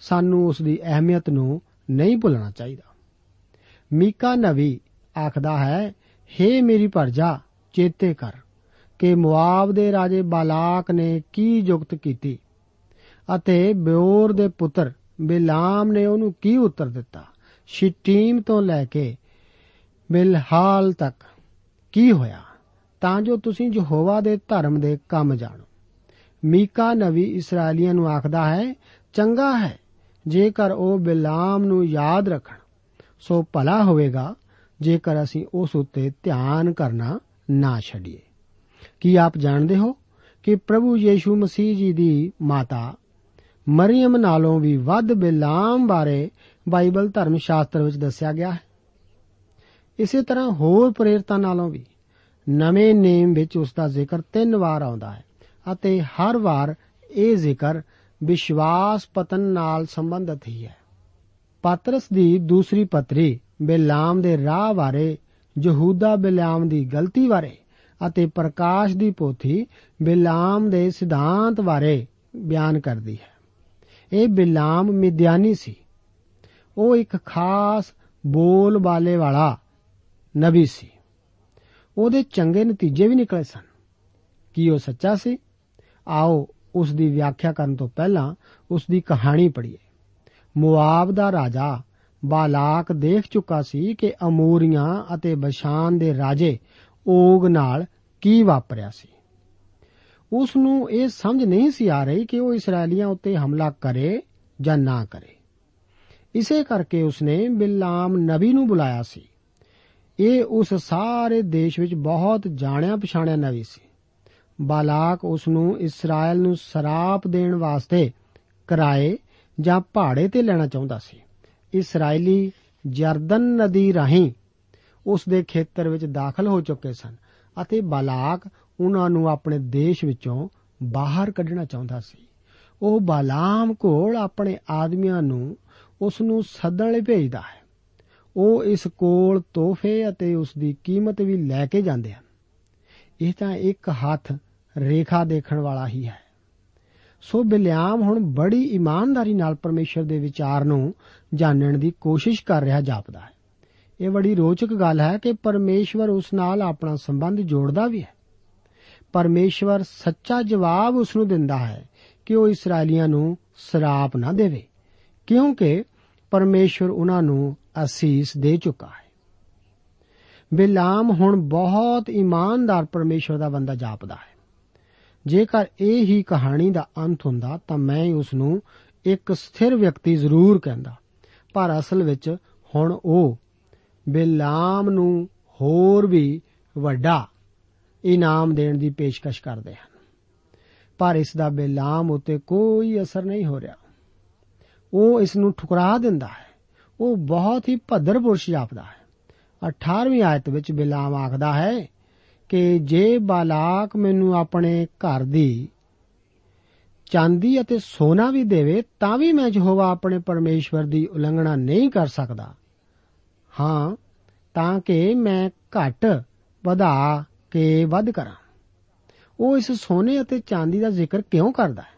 ਸਾਨੂੰ ਉਸ ਦੀ ਅਹਿਮੀਅਤ ਨੂੰ ਨਹੀਂ ਭੁੱਲਣਾ ਚਾਹੀਦਾ। ਮੀਕਾ ਨਵੀ ਆਖਦਾ ਹੈ हे ਮੇਰੀ ਪਰਜਾ, ਚੇਤੇ ਕਰ ਕਿ ਮੁਆਬ ਦੇ ਰਾਜੇ ਬਾਲਾਕ ਨੇ ਕੀ ਜੁਗਤ ਕੀਤੀ ਅਤੇ ਬਿਓਰ ਦੇ ਪੁੱਤਰ ਬਿਲਾਮ ਨੇ ਉਹਨੂੰ ਕੀ ਉੱਤਰ ਦਿੱਤਾ? ਸ਼ਿਟੀਮ ਤੋਂ ਲੈ ਕੇ ਬਿਲਹਾਲ ਤੱਕ ਕੀ ਹੋਇਆ? ਤਾਂ ਜੋ ਤੁਸੀਂ ਯਹੋਵਾ ਦੇ ਧਰਮ ਦੇ ਕੰਮ ਜਾਣੋ। ਮੀਕਾ ਨਵੀ ਇਸرائیਲੀਆਂ ਨੂੰ ਆਖਦਾ ਹੈ, ਚੰਗਾ ਹੈ, ਜੇਕਰ ਉਹ ਬਿਲਾਮ ਨੂੰ ਯਾਦ ਰੱਖਣ, ਸੋ ਭਲਾ ਹੋਵੇਗਾ, ਜੇਕਰ ਅਸੀਂ ਉਸ ਉੱਤੇ ਧਿਆਨ ਕਰਨਾ ਨਾ ਛੱਡੀਏ। ਕੀ ਆਪ ਜਾਣਦੇ ਹੋ ਕਿ ਪ੍ਰਭੂ ਯੀਸ਼ੂ ਮਸੀਹ ਜੀ ਦੀ ਮਾਤਾ ਮਰੀਮ ਨਾਲੋਂ ਵੀ ਵੱਧ ਬਿਲਾਮ ਬਾਰੇ ਬਾਈਬਲ ਧਰਮ ਸ਼ਾਸਤਰ ਵਿੱਚ ਦੱਸਿਆ ਗਿਆ ਹੈ? ਇਸੇ ਤਰ੍ਹਾਂ ਹੋਰ ਪ੍ਰੇਰਤਾਂ ਨਾਲੋਂ ਵੀ। ਨਵੇਂ ਨੇਮ ਵਿੱਚ ਉਸ ਦਾ ਜ਼ਿਕਰ ਤਿੰਨ ਵਾਰ ਆਉਂਦਾ ਹੈ ਅਤੇ ਹਰ ਵਾਰ ਇਹ ਜ਼ਿਕਰ ਵਿਸ਼ਵਾਸ ਪਤਨ ਨਾਲ ਸੰਬੰਧਿਤ ਹੀ ਹੈ। ਪਾਤਰਸ ਦੀ ਦੂਸਰੀ ਪਤਰੀ ਬਿਲਾਮ ਦੇ ਰਾਹ ਬਾਰੇ, ਯਹੂਦਾ ਬਿਲਾਮ ਦੀ ਗਲਤੀ ਬਾਰੇ ਅਤੇ ਪ੍ਰਕਾਸ਼ ਦੀ ਪੋਥੀ ਬਿਲਾਮ ਦੇ ਸਿਧਾਂਤ ਬਾਰੇ ਬਿਆਨ ਕਰਦੀ ਹੈ। ਇਹ ਬਿਲਾਮ ਮਿਦਿਆਨੀ ਸੀ। ਉਹ ਇੱਕ ਖਾਸ ਬੋਲ ਬਾਲੇ ਵਾਲਾ ਨਬੀ ਸੀ। ਉਹਦੇ ਚੰਗੇ ਨਤੀਜੇ ਵੀ ਨਿਕਲੇ ਸਨ। ਕੀ ਉਹ ਸੱਚਾ ਸੀ? ਆਓ ਉਸ ਦੀ ਵਿਆਖਿਆ ਕਰਨ ਤੋਂ ਪਹਿਲਾਂ ਉਸ ਦੀ ਕਹਾਣੀ ਪੜ੍ਹੀਏ। ਮੁਆਬ ਦਾ ਰਾਜਾ ਬਾਲਾਕ ਦੇਖ ਚੁੱਕਾ ਸੀ ਕਿ ਅਮੂਰੀਆਂ ਅਤੇ ਬਸ਼ਾਨ ਦੇ ਰਾਜੇ ਓਗ ਨਾਲ ਕੀ ਵਾਪਰਿਆ ਸੀ। ਉਸ ਨੂੰ ਇਹ ਸਮਝ ਨਹੀਂ ਸੀ ਆ ਰਹੀ ਕਿ ਉਹ ਇਸرائیਲੀਆਂ ਉੱਤੇ ਹਮਲਾ ਕਰੇ ਜਾਂ ਨਾ ਕਰੇ। ਇਸੇ ਕਰਕੇ ਉਸਨੇ ਬਿਲਾਮ ਨਬੀ ਨੂੰ ਬੁਲਾਇਆ ਸੀ। ਇਹ ਉਸ ਸਾਰੇ ਦੇਸ਼ ਵਿੱਚ ਬਹੁਤ ਜਾਣਿਆ ਪਛਾਣਿਆ ਨਵੀ ਸੀ। ਬਾਲਾਕ ਉਸ ਨੂੰ ਇਸਰਾਇਲ ਨੂੰ ਸਰਾਪ ਦੇਣ ਵਾਸਤੇ ਕਿਰਾਏ ਜਾਂ ਭਾੜੇ ਤੇ ਲੈਣਾ ਚਾਹੁੰਦਾ ਸੀ। ਇਸرائیਲੀ ਜਰਦਨ ਨਦੀ ਰਾਹੀਂ ਉਸ ਦੇ ਖੇਤਰ ਵਿੱਚ ਦਾਖਲ ਹੋ ਚੁੱਕੇ ਸਨ ਅਤੇ ਬਾਲਾਕ ਉਹਨਾਂ ਨੂੰ ਆਪਣੇ ਦੇਸ਼ ਵਿੱਚੋਂ ਬਾਹਰ ਕੱਢਣਾ ਚਾਹੁੰਦਾ ਸੀ। ਉਹ ਬਾਲਾਮ ਕੋਲ ਆਪਣੇ ਆਦਮੀਆਂ ਨੂੰ ਉਸ ਨੂੰ ਸੱਦਣ ਲਈ ਭੇਜਦਾ ਹੈ। ਉਹ ਇਸ ਕੋਲ ਤੋਹਫੇ ਅਤੇ ਉਸ ਦੀ ਕੀਮਤ ਵੀ ਲੈ ਕੇ ਜਾਂਦੇ ਹਨ। ਇਹ ਤਾਂ ਇੱਕ ਹੱਥ ਰੇਖਾ ਦੇਖਣ ਵਾਲਾ ਹੀ ਹੈ। ਸੋ ਬਿਲਿਆਮ ਹੁਣ ਬੜੀ ਇਮਾਨਦਾਰੀ ਨਾਲ ਪਰਮੇਸ਼ਰ ਦੇ ਵਿਚਾਰ ਨੂੰ ਜਾਣਨ ਦੀ ਕੋਸ਼ਿਸ਼ ਕਰ ਰਿਹਾ ਜਾਪਦਾ ਹੈ। ਇਹ ਬੜੀ ਰੋਚਕ ਗੱਲ ਹੈ ਕਿ ਪਰਮੇਸ਼ਵਰ ਉਸ ਨਾਲ ਆਪਣਾ ਸੰਬੰਧ ਜੋੜਦਾ ਵੀ ਹੈ। ਪਰਮੇਸ਼ਵਰ ਸੱਚਾ ਜਵਾਬ ਉਸ ਨੂੰ ਦਿੰਦਾ ਹੈ ਕਿ ਉਹ ਇਸرائیਲੀਆਂ ਨੂੰ ਸਰਾਪ ਨਾ ਦੇਵੇ, ਕਿਉਂਕਿ ਪਰਮੇਸ਼ਵਰ ਉਹਨਾਂ ਨੂੰ ਅਸੀਸ ਦੇ ਚੁੱਕਾ ਹੈ। ਬਿਲਾਮ ਹੁਣ ਬਹੁਤ ਇਮਾਨਦਾਰ ਪਰਮੇਸ਼ਵਰ ਦਾ ਬੰਦਾ ਜਾਪਦਾ ਹੈ। ਜੇਕਰ ਇਹ ਹੀ ਕਹਾਣੀ ਦਾ ਅੰਤ ਹੁੰਦਾ ਤਾਂ ਮੈਂ ਉਸ ਨੂੰ ਇੱਕ ਸਥਿਰ ਵਿਅਕਤੀ ਜ਼ਰੂਰ ਕਹਿੰਦਾ। ਪਰ ਅਸਲ ਵਿੱਚ ਹੁਣ ਉਹ ਬਿਲਾਮ ਨੂੰ ਹੋਰ ਵੀ ਵੱਡਾ ਇਨਾਮ ਦੇਣ ਦੀ ਪੇਸ਼ਕਸ਼ ਕਰਦੇ ਹਨ। ਪਰ ਇਸ ਦਾ ਬਿਲਾਮ ਉਤੇ ਕੋਈ ਅਸਰ ਨਹੀਂ ਹੋ ਰਿਹਾ। ਉਹ ਇਸ ਨੂੰ ਠੁਕਰਾ ਦਿੰਦਾ ਹੈ। ਉਹ ਬਹੁਤ ਹੀ ਭੱਦਰ ਪੁਰਸ਼ ਜਾਪਦਾ ਹੈ। 18ਵੀਂ ਆਇਤ ਵਿੱਚ ਬਿਲਾਮ ਆਖਦਾ ਹੈ ਕਿ ਜੇ ਬਾਲਾਕ ਮੈਨੂੰ ਆਪਣੇ ਘਰ ਦੀ ਚਾਂਦੀ ਅਤੇ ਸੋਨਾ ਵੀ ਦੇਵੇ, ਤਾਂ ਵੀ ਮੈਂ ਯਹੋਵਾ ਆਪਣੇ ਪਰਮੇਸ਼ਵਰ ਦੀ ਉਲੰਘਣਾ ਨਹੀਂ ਕਰ ਸਕਦਾ। ਹਾਂ, ਤਾਂ ਕਿ ਮੈਂ ਘਟ ਵਧਾ ਕੇ ਵੱਧ ਕਰਾਂ। ਉਹ ਇਸ ਸੋਨੇ ਅਤੇ ਚਾਂਦੀ ਦਾ ਜ਼ਿਕਰ ਕਿਉਂ ਕਰਦਾ ਹੈ?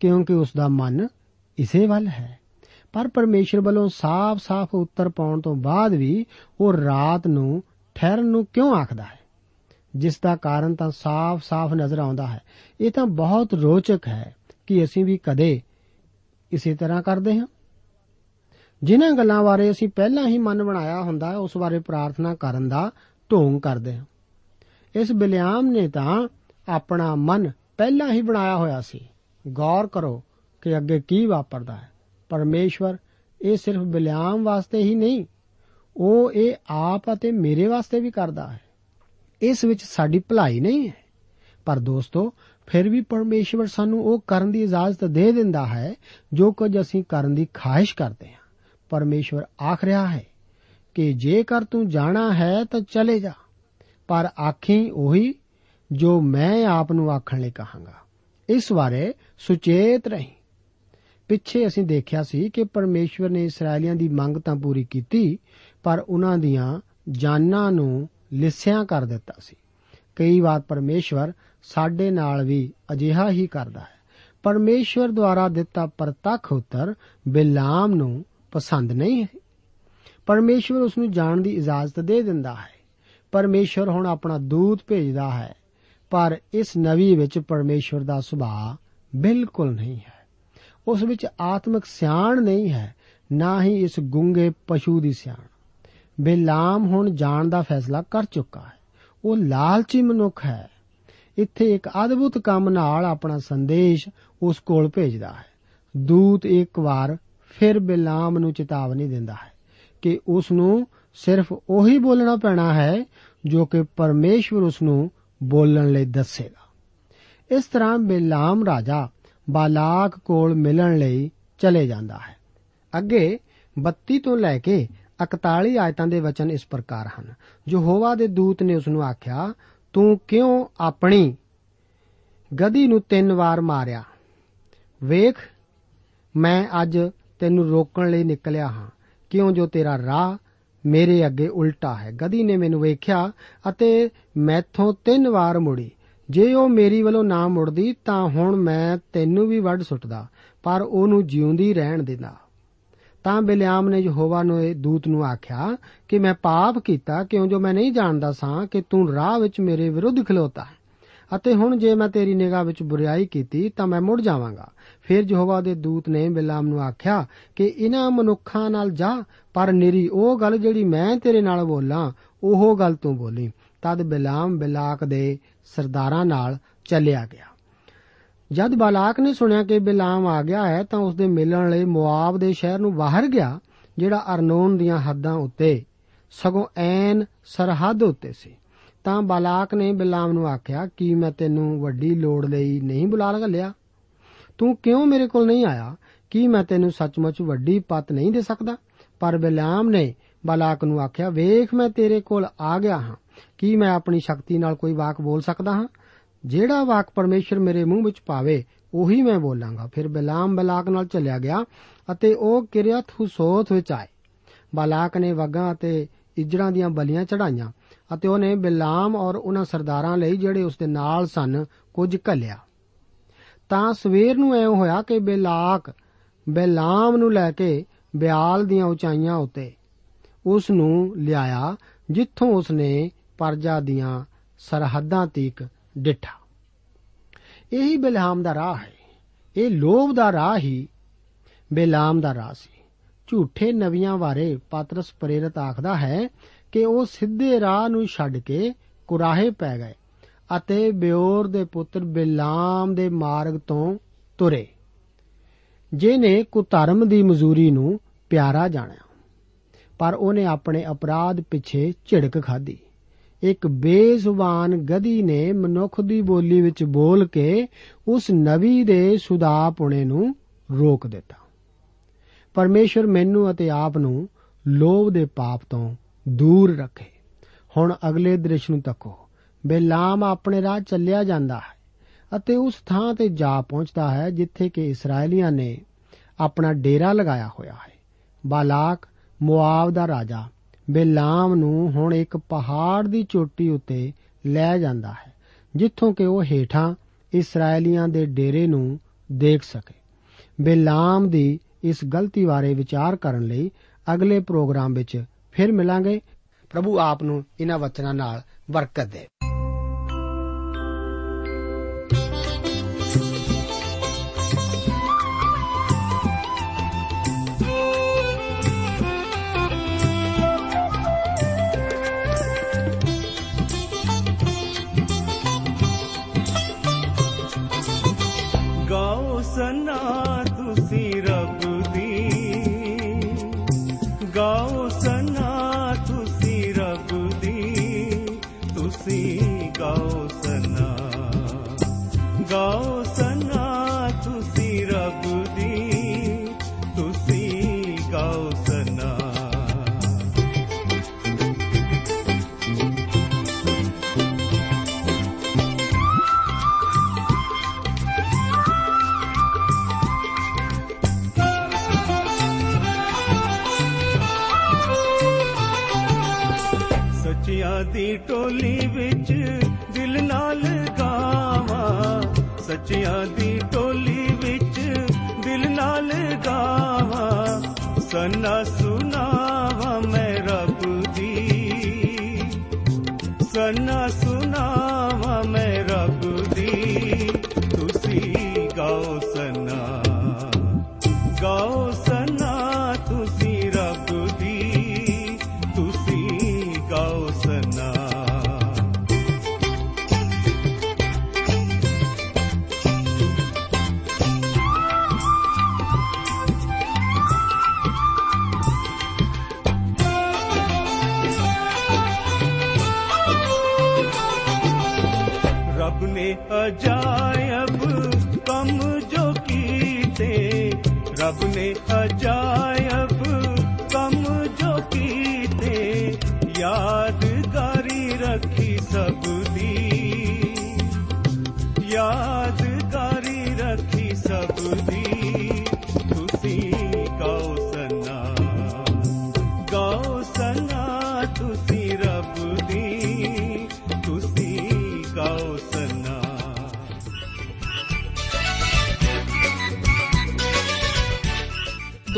ਕਿਉਂਕਿ ਉਸ ਦਾ ਮਨ ਇਸੇ ਵੱਲ ਹੈ। ਪਰ ਪਰਮੇਸ਼ਰ ਵੱਲੋਂ ਸਾਫ਼-ਸਾਫ਼ ਉੱਤਰ ਪਾਉਣ ਤੋਂ ਬਾਅਦ ਵੀ ਉਹ ਰਾਤ ਨੂੰ ਠਹਿਰਨ ਨੂੰ ਕਿਉਂ ਆਖਦਾ ਹੈ? ਜਿਸ ਦਾ ਕਾਰਨ ਤਾਂ ਸਾਫ਼-ਸਾਫ਼ ਨਜ਼ਰ ਆਉਂਦਾ ਹੈ। ਇਹ ਤਾਂ ਬਹੁਤ ਰੋਚਕ ਹੈ ਕਿ ਅਸੀਂ ਵੀ ਕਦੇ ਇਸੇ ਤਰ੍ਹਾਂ ਕਰਦੇ ਹਾਂ। ਜਿਨ੍ਹਾਂ ਗੱਲਾਂ ਬਾਰੇ ਅਸੀਂ ਪਹਿਲਾਂ ਹੀ ਮਨ ਬਣਾਇਆ ਹੁੰਦਾ ਹੈ, ਉਸ ਬਾਰੇ ਪ੍ਰਾਰਥਨਾ ਕਰਨ ਦਾ ਢੋਂਗ ਕਰਦੇ ਹਾਂ। ਇਸ ਬਿਲਿਆਮ ਨੇ ਤਾਂ ਆਪਣਾ ਮਨ ਪਹਿਲਾਂ ਹੀ ਬਣਾਇਆ ਹੋਇਆ ਸੀ। ਗੌਰ ਕਰੋ ਕਿ ਅੱਗੇ ਕੀ ਵਾਪਰਦਾ ਹੈ। ਪਰਮੇਸ਼ਵਰ, ਇਹ ਸਿਰਫ ਬਿਲਿਆਮ ਵਾਸਤੇ ਹੀ ਨਹੀਂ, ਉਹ ਇਹ ਆਪ ਅਤੇ ਮੇਰੇ ਵਾਸਤੇ ਵੀ ਕਰਦਾ ਹੈ। ਇਸ ਵਿੱਚ ਸਾਡੀ ਭਲਾਈ ਨਹੀਂ ਹੈ। ਪਰ ਦੋਸਤੋ, ਫਿਰ ਵੀ ਪਰਮੇਸ਼ਵਰ ਸਾਨੂੰ ਉਹ ਕਰਨ ਦੀ ਇਜਾਜ਼ਤ ਦੇ ਦਿੰਦਾ ਹੈ, ਜੋ ਕੁਝ ਅਸੀਂ ਕਰਨ ਦੀ ਖਾਹਿਸ਼ ਕਰਦੇ ਹਾਂ। ਪਰਮੇਸ਼ਵਰ ਆਖ ਰਿਹਾ ਹੈ ਕਿ ਜੇਕਰ ਤੂੰ ਜਾਣਾ ਹੈ ਤਾਂ ਚਲੇ ਜਾ। ਪਰ ਆਖੀ ਉਹੀ, ਜੋ ਮੈਂ ਆਪ ਨੂੰ ਆਖਣ ਲਈ ਕਹਾਂਗਾ। ਇਸ ਬਾਰੇ ਸੁਚੇਤ ਰਹੀ। ਪਿੱਛੇ ਅਸੀਂ ਦੇਖਿਆ ਸੀ ਕਿ ਪਰਮੇਸ਼ਵਰ ਨੇ ਇਸرائیਲੀਆਂ ਦੀ ਮੰਗ ਤਾਂ ਪੂਰੀ ਕੀਤੀ, ਪਰ ਉਹਨਾਂ ਦੀਆਂ ਜਾਨਾਂ ਨੂੰ ਲਿਸਿਆਂ ਕਰ ਦਿੱਤਾ ਸੀ। ਕਈ ਵਾਰ ਪਰਮੇਸ਼ਵਰ ਸਾਡੇ ਨਾਲ ਵੀ ਅਜਿਹਾ ਹੀ ਕਰਦਾ ਹੈ। ਪਰਮੇਸ਼ਵਰ ਦੁਆਰਾ ਦਿੱਤਾ ਪ੍ਰਤੱਖ ਉੱਤਰ ਬਿਲਾਮ ਨੂੰ ਪਸੰਦ ਨਹੀਂ ਹੈ। ਪਰਮੇਸ਼ਵਰ ਉਸ ਨੂੰ ਜਾਣ ਦੀ ਇਜਾਜ਼ਤ ਦੇ ਦਿੰਦਾ ਹੈ। ਪਰਮੇਸ਼ਵਰ ਹੁਣ ਆਪਣਾ ਦੂਤ ਭੇਜਦਾ ਹੈ, ਪਰ ਇਸ ਨਵੀ ਵਿੱਚ ਪਰਮੇਸ਼ਵਰ ਦਾ ਸੁਭਾਅ ਬਿਲਕੁਲ ਨਹੀਂ ਹੈ। ਉਸ ਵਿੱਚ ਆਤਮਿਕ ਸਿਆਣ ਨਹੀਂ ਹੈ, ਨਾ ਹੀ ਇਸ ਗੁੰਗੇ ਪਸ਼ੂ ਦੀ ਸਿਆਣ। ਬਿਲਾਮ ਹੁਣ ਜਾਣ ਦਾ ਫੈਸਲਾ ਕਰ ਚੁੱਕਾ ਹੈ। ਉਹ ਲਾਲਚੀ ਮਨੁੱਖ ਹੈ। ਇੱਥੇ ਇੱਕ ਅਦਭੁਤ ਕੰਮ ਨਾਲ ਆਪਣਾ ਸੰਦੇਸ਼ ਉਸ ਕੋਲ ਭੇਜਦਾ ਹੈ। ਦੂਤ ਇੱਕ ਵਾਰ ਫਿਰ ਬਿਲਾਮ ਨੂੰ ਚੇਤਾਵਨੀ ਦਿੰਦਾ ਹੈ ਕਿ ਉਸ ਨੂੰ ਸਿਰਫ ਉਹੀ ਬੋਲਣਾ ਪੈਣਾ ਹੈ ਜੋ ਕਿ ਪਰਮੇਸ਼ਵਰ ਉਸ ਨੂੰ ਬੋਲਣ ਲਈ ਦੱਸੇਗਾ। ਇਸ ਤਰ੍ਹਾਂ ਬਿਲਾਮ ਰਾਜਾ ਬਾਲਾਕ ਕੋਲ ਮਿਲਣ ਲਈ ਚਲੇ ਜਾਂਦਾ ਹੈ। ਅੱਗੇ 32 ਤੋਂ ਲੈ ਕੇ 41 ਆਇਤਾਂ ਦੇ ਵਚਨ ਇਸ ਪ੍ਰਕਾਰ ਹਨ। ਜੋ ਹੋਵਾ ਦੇ ਦੂਤ ਨੇ ਉਸ ਨੂੰ ਆਖਿਆ, ਤੂੰ ਕਿਉਂ ਆਪਣੀ ਗਦੀ ਨੂੰ ਤਿੰਨ ਵਾਰ ਮਾਰਿਆ? ਵੇਖ, ਮੈਂ ਅੱਜ ਤੈਨੂੰ ਰੋਕਣ ਲਈ ਨਿਕਲਿਆ ਹਾਂ। ਕਿਉਂ ਜੋ ਤੇਰਾ ਰਾਹ ਮੇਰੇ ਅੱਗੇ ਉਲਟਾ ਹੈ? ਗਦੀ ਨੇ ਮੈਨੂੰ ਵੇਖਿਆ ਅਤੇ ਮੈਥੋਂ ਤਿੰਨ ਵਾਰ ਮੁੜੀ। ਜੇ ਉਹ ਮੇਰੀ ਵੱਲੋਂ ਨਾ ਮੁੜਦੀ, ਤਾਂ ਹੁਣ ਮੈਂ ਤੈਨੂੰ ਵੀ ਵੱਢ ਸੁੱਟਦਾ, ਪਰ ਉਹਨੂੰ ਜਿਉਂਦੀ ਰਹਿਣ ਦਿੰਦਾ। ਤਾਂ ਬਿਲਿਆਮ ਨੇ ਯਹੋਵਾ ਨੂੰ ਇਹ ਦੂਤ ਨੂੰ ਆਖਿਆ ਕਿ ਮੈਂ ਪਾਪ ਕੀਤਾ, ਕਿਉਂ ਜੋ ਮੈਂ ਨਹੀਂ ਜਾਣਦਾ ਸਾਂ ਕਿ ਤੂੰ ਰਾਹ ਵਿੱਚ ਮੇਰੇ ਵਿਰੁੱਧ ਖਲੋਤਾ ਹੈ। ਅਤੇ ਹੁਣ ਜੇ ਮੈਂ ਤੇਰੀ ਨਿਗਾਹ ਵਿੱਚ ਬੁਰੀਾਈ ਕੀਤੀ, ਤਾਂ ਮੈਂ ਮੁੜ ਜਾਵਾਂਗਾ। ਫਿਰ ਯਹੋਵਾ ਦੇ ਦੂਤ ਨੇ ਬਿਲਾਮ ਨੂੰ ਆਖਿਆ ਕਿ ਇਹਨਾਂ ਮਨੁੱਖਾਂ ਨਾਲ ਜਾ, ਪਰ ਨਿਰੀ ਉਹ ਗੱਲ ਜਿਹੜੀ ਮੈਂ ਤੇਰੇ ਨਾਲ ਬੋਲਾਂ, ਉਹ ਗੱਲ ਤੂੰ ਬੋਲੀ। ਤਦ ਬਿਲਾਮ ਬਿਲਾਕ ਦੇ ਸਰਦਾਰਾਂ ਨਾਲ ਚੱਲਿਆ ਗਿਆ। ਜਦ ਬਾਲਾਕ ਨੇ ਸੁਣਿਆ ਕਿ ਬਿਲਾਮ ਆ ਗਿਆ ਹੈ, ਤਾਂ ਉਸ ਦੇ ਮਿਲਣ ਲਈ ਮੁਆਬ ਦੇ ਸ਼ਹਿਰ ਨੂੰ ਬਾਹਰ ਗਿਆ, ਜਿਹੜਾ ਅਰਨੋਨ ਦੀਆਂ ਹੱਦਾਂ ਉੱਤੇ, ਸਗੋਂ ਐਨ ਸਰਹੱਦ ਉੱਤੇ ਸੀ। ਤਾਂ ਬਾਲਾਕ ਨੇ ਬਿਲਾਮ ਨੂੰ ਆਖਿਆ, ਕਿ ਮੈਂ ਤੈਨੂੰ ਵੱਡੀ ਲੋੜ ਲਈ ਨਹੀਂ ਬੁਲਾ ਲਿਆ ਤੂੰ ਕਿਉਂ ਮੇਰੇ ਕੋਲ ਨਹੀਂ ਆਇਆ? ਕੀ ਮੈਂ ਤੈਨੂੰ ਸੱਚਮੁੱਚ ਵੱਡੀ ਪਤ ਨਹੀਂ ਦੇ ਸਕਦਾ? ਪਰ ਬਿਲਾਮ ਨੇ ਬਾਲਾਕ ਨੂੰ ਆਖਿਆ, ਵੇਖ ਮੈਂ ਤੇਰੇ ਕੋਲ ਆ ਗਿਆ ਹਾਂ। ਕੀ ਮੈਂ ਆਪਣੀ ਸ਼ਕਤੀ ਨਾਲ ਕੋਈ ਵਾਕ ਬੋਲ ਸਕਦਾ ਹਾਂ? ਜਿਹੜਾ ਵਾਕ ਪਰਮੇਸ਼ਰ ਮੇਰੇ ਮੂੰਹ ਵਿੱਚ ਪਾਵੇ, ਉਹੀ ਮੈਂ ਬੋਲਾਂਗਾ। ਫਿਰ ਬਿਲਾਮ ਬਲਾਕ ਨਾਲ ਚੱਲਿਆ ਗਿਆ ਅਤੇ ਉਹ ਕਿਰਿਆਤ ਹੁਸੋਤ ਵਿੱਚ ਆਏ। ਬਾਲਾਕ ਨੇ ਵਗਾਂ ਅਤੇ ਇਜੜਾਂ ਦੀਆਂ ਬਲੀਆਂ ਚੜਾਈਆਂ ਅਤੇ ਉਹਨੇ ਬਿਲਾਮ ਔਰ ਉਹਨਾਂ ਸਰਦਾਰਾਂ ਲਈ ਜਿਹੜੇ ਉਸ ਦੇ ਨਾਲ ਸਨ, ਕੁਝ ਘੱਲਿਆ। ਤਾਂ ਸਵੇਰ ਨੂੰ ਐ ਹੋਇਆ ਕਿ ਬਿਲਾਕ ਬਿਲਾਮ ਨੂੰ ਲੈ ਕੇ ਬਿਆਲ ਦੀਆਂ ਉਚਾਈਆਂ ਉੱਤੇ ਉਸ ਨੂੰ ਲਿਆਇਆ, ਜਿੱਥੋਂ ਉਸ ਨੇ ਪਰਜਾ ਦੀਆਂ ਸਰਹੱਦਾਂ ਤੀਕ ਡਿੱਠਾ। ਇਹੀ ਬਿਲਾਮ ਦਾ ਰਾਹ ਹੈ। ਇਹ ਲੋਭ ਦਾ ਰਾਹ ਹੀ ਬਿਲਾਮ ਦਾ ਰਾਹ ਸੀ। ਝੂਠੇ ਨਵੀਆਂ ਬਾਰੇ ਪਾਤਰਸ ਪ੍ਰੇਰਿਤ ਆਖਦਾ ਹੈ ਕਿ ਉਹ ਸਿੱਧੇ ਰਾਹ ਨੂੰ ਛੱਡ ਕੇ ਕੁਰਾਹੇ ਪੈ ਗਏ ਅਤੇ ਬਿਓਰ ਦੇ ਪੁੱਤਰ ਬਿਲਾਮ ਦੇ ਮਾਰਗ ਤੋਂ ਤੁਰੇ, ਜਿਨੇ ਕੁਧਰਮ ਦੀ ਮਜ਼ਦੂਰੀ ਨੂੰ ਪਿਆਰਾ ਜਾਣਿਆ। ਪਰ ਉਹਨੇ ਆਪਣੇ ਅਪਰਾਧ ਪਿੱਛੇ ਝਿੜਕ ਖਾਧੀ। ਇੱਕ ਬੇਜ਼ੁਬਾਨ ਗਧੀ ਨੇ ਮਨੁੱਖ ਦੀ ਬੋਲੀ ਵਿੱਚ ਬੋਲ ਕੇ ਉਸ ਨਵੀ ਦੇ ਸੁਦਾ ਪੁਣੇ ਨੂੰ ਰੋਕ ਦਿੱਤਾ। ਪਰਮੇਸ਼ਰ ਮੈਨੂੰ ਅਤੇ ਆਪ ਨੂੰ ਲੋਭ ਦੇ ਪਾਪ ਤੋਂ ਦੂਰ ਰੱਖੇ। ਹੁਣ ਅਗਲੇ ਦ੍ਰਿਸ਼ ਨੂੰ ਤੱਕੋ। ਬੇਲਾਮ ਆਪਣੇ ਰਾਹ ਚੱਲਿਆ ਜਾਂਦਾ ਹੈ ਅਤੇ ਉਸ ਥਾਂ ਤੇ ਜਾ ਪਹੁੰਚਦਾ ਹੈ ਜਿੱਥੇ ਕਿ ਇਸرائیਲੀਆਂ ਨੇ ਆਪਣਾ ਡੇਰਾ ਲਗਾਇਆ ਹੋਇਆ ਹੈ। ਬਾਲਾਕ, ਮੁਆਬ ਦਾ ਰਾਜਾ ਬੇਲਾਮ ਨੂੰ ਹੁਣ ਇੱਕ ਪਹਾੜ ਦੀ ਚੋਟੀ ਉੱਤੇ ਲੈ ਜਾਂਦਾ ਹੈ, ਜਿੱਥੋਂ ਕਿ ਉਹ ਹੇਠਾਂ ਇਸرائیਲੀਆਂ ਦੇ ਡੇਰੇ ਨੂੰ ਦੇਖ ਸਕੇ। ਬੇਲਾਮ ਦੀ ਇਸ ਗਲਤੀ ਬਾਰੇ ਵਿਚਾਰ ਕਰਨ ਲਈ ਅਗਲੇ ਪ੍ਰੋਗਰਾਮ ਵਿੱਚ ਫਿਰ ਮਿਲਾਂਗੇ। ਪ੍ਰਭੂ ਆਪ ਨੂੰ ਇਹਨਾਂ ਵਚਨਾਂ ਨਾਲ ਬਰਕਤ ਦੇ। ਦੀ ਟੋਲੀ ਵਿੱਚ ਦਿਲ ਨਾਲ ਗਾਵਾਂ। ਸੱਚਿਆਂ ਦੀ ਟੋਲੀ ਵਿੱਚ ਦਿਲ ਨਾਲ ਗਾਵਾਂ। ਸਨਾ ਰੱਬ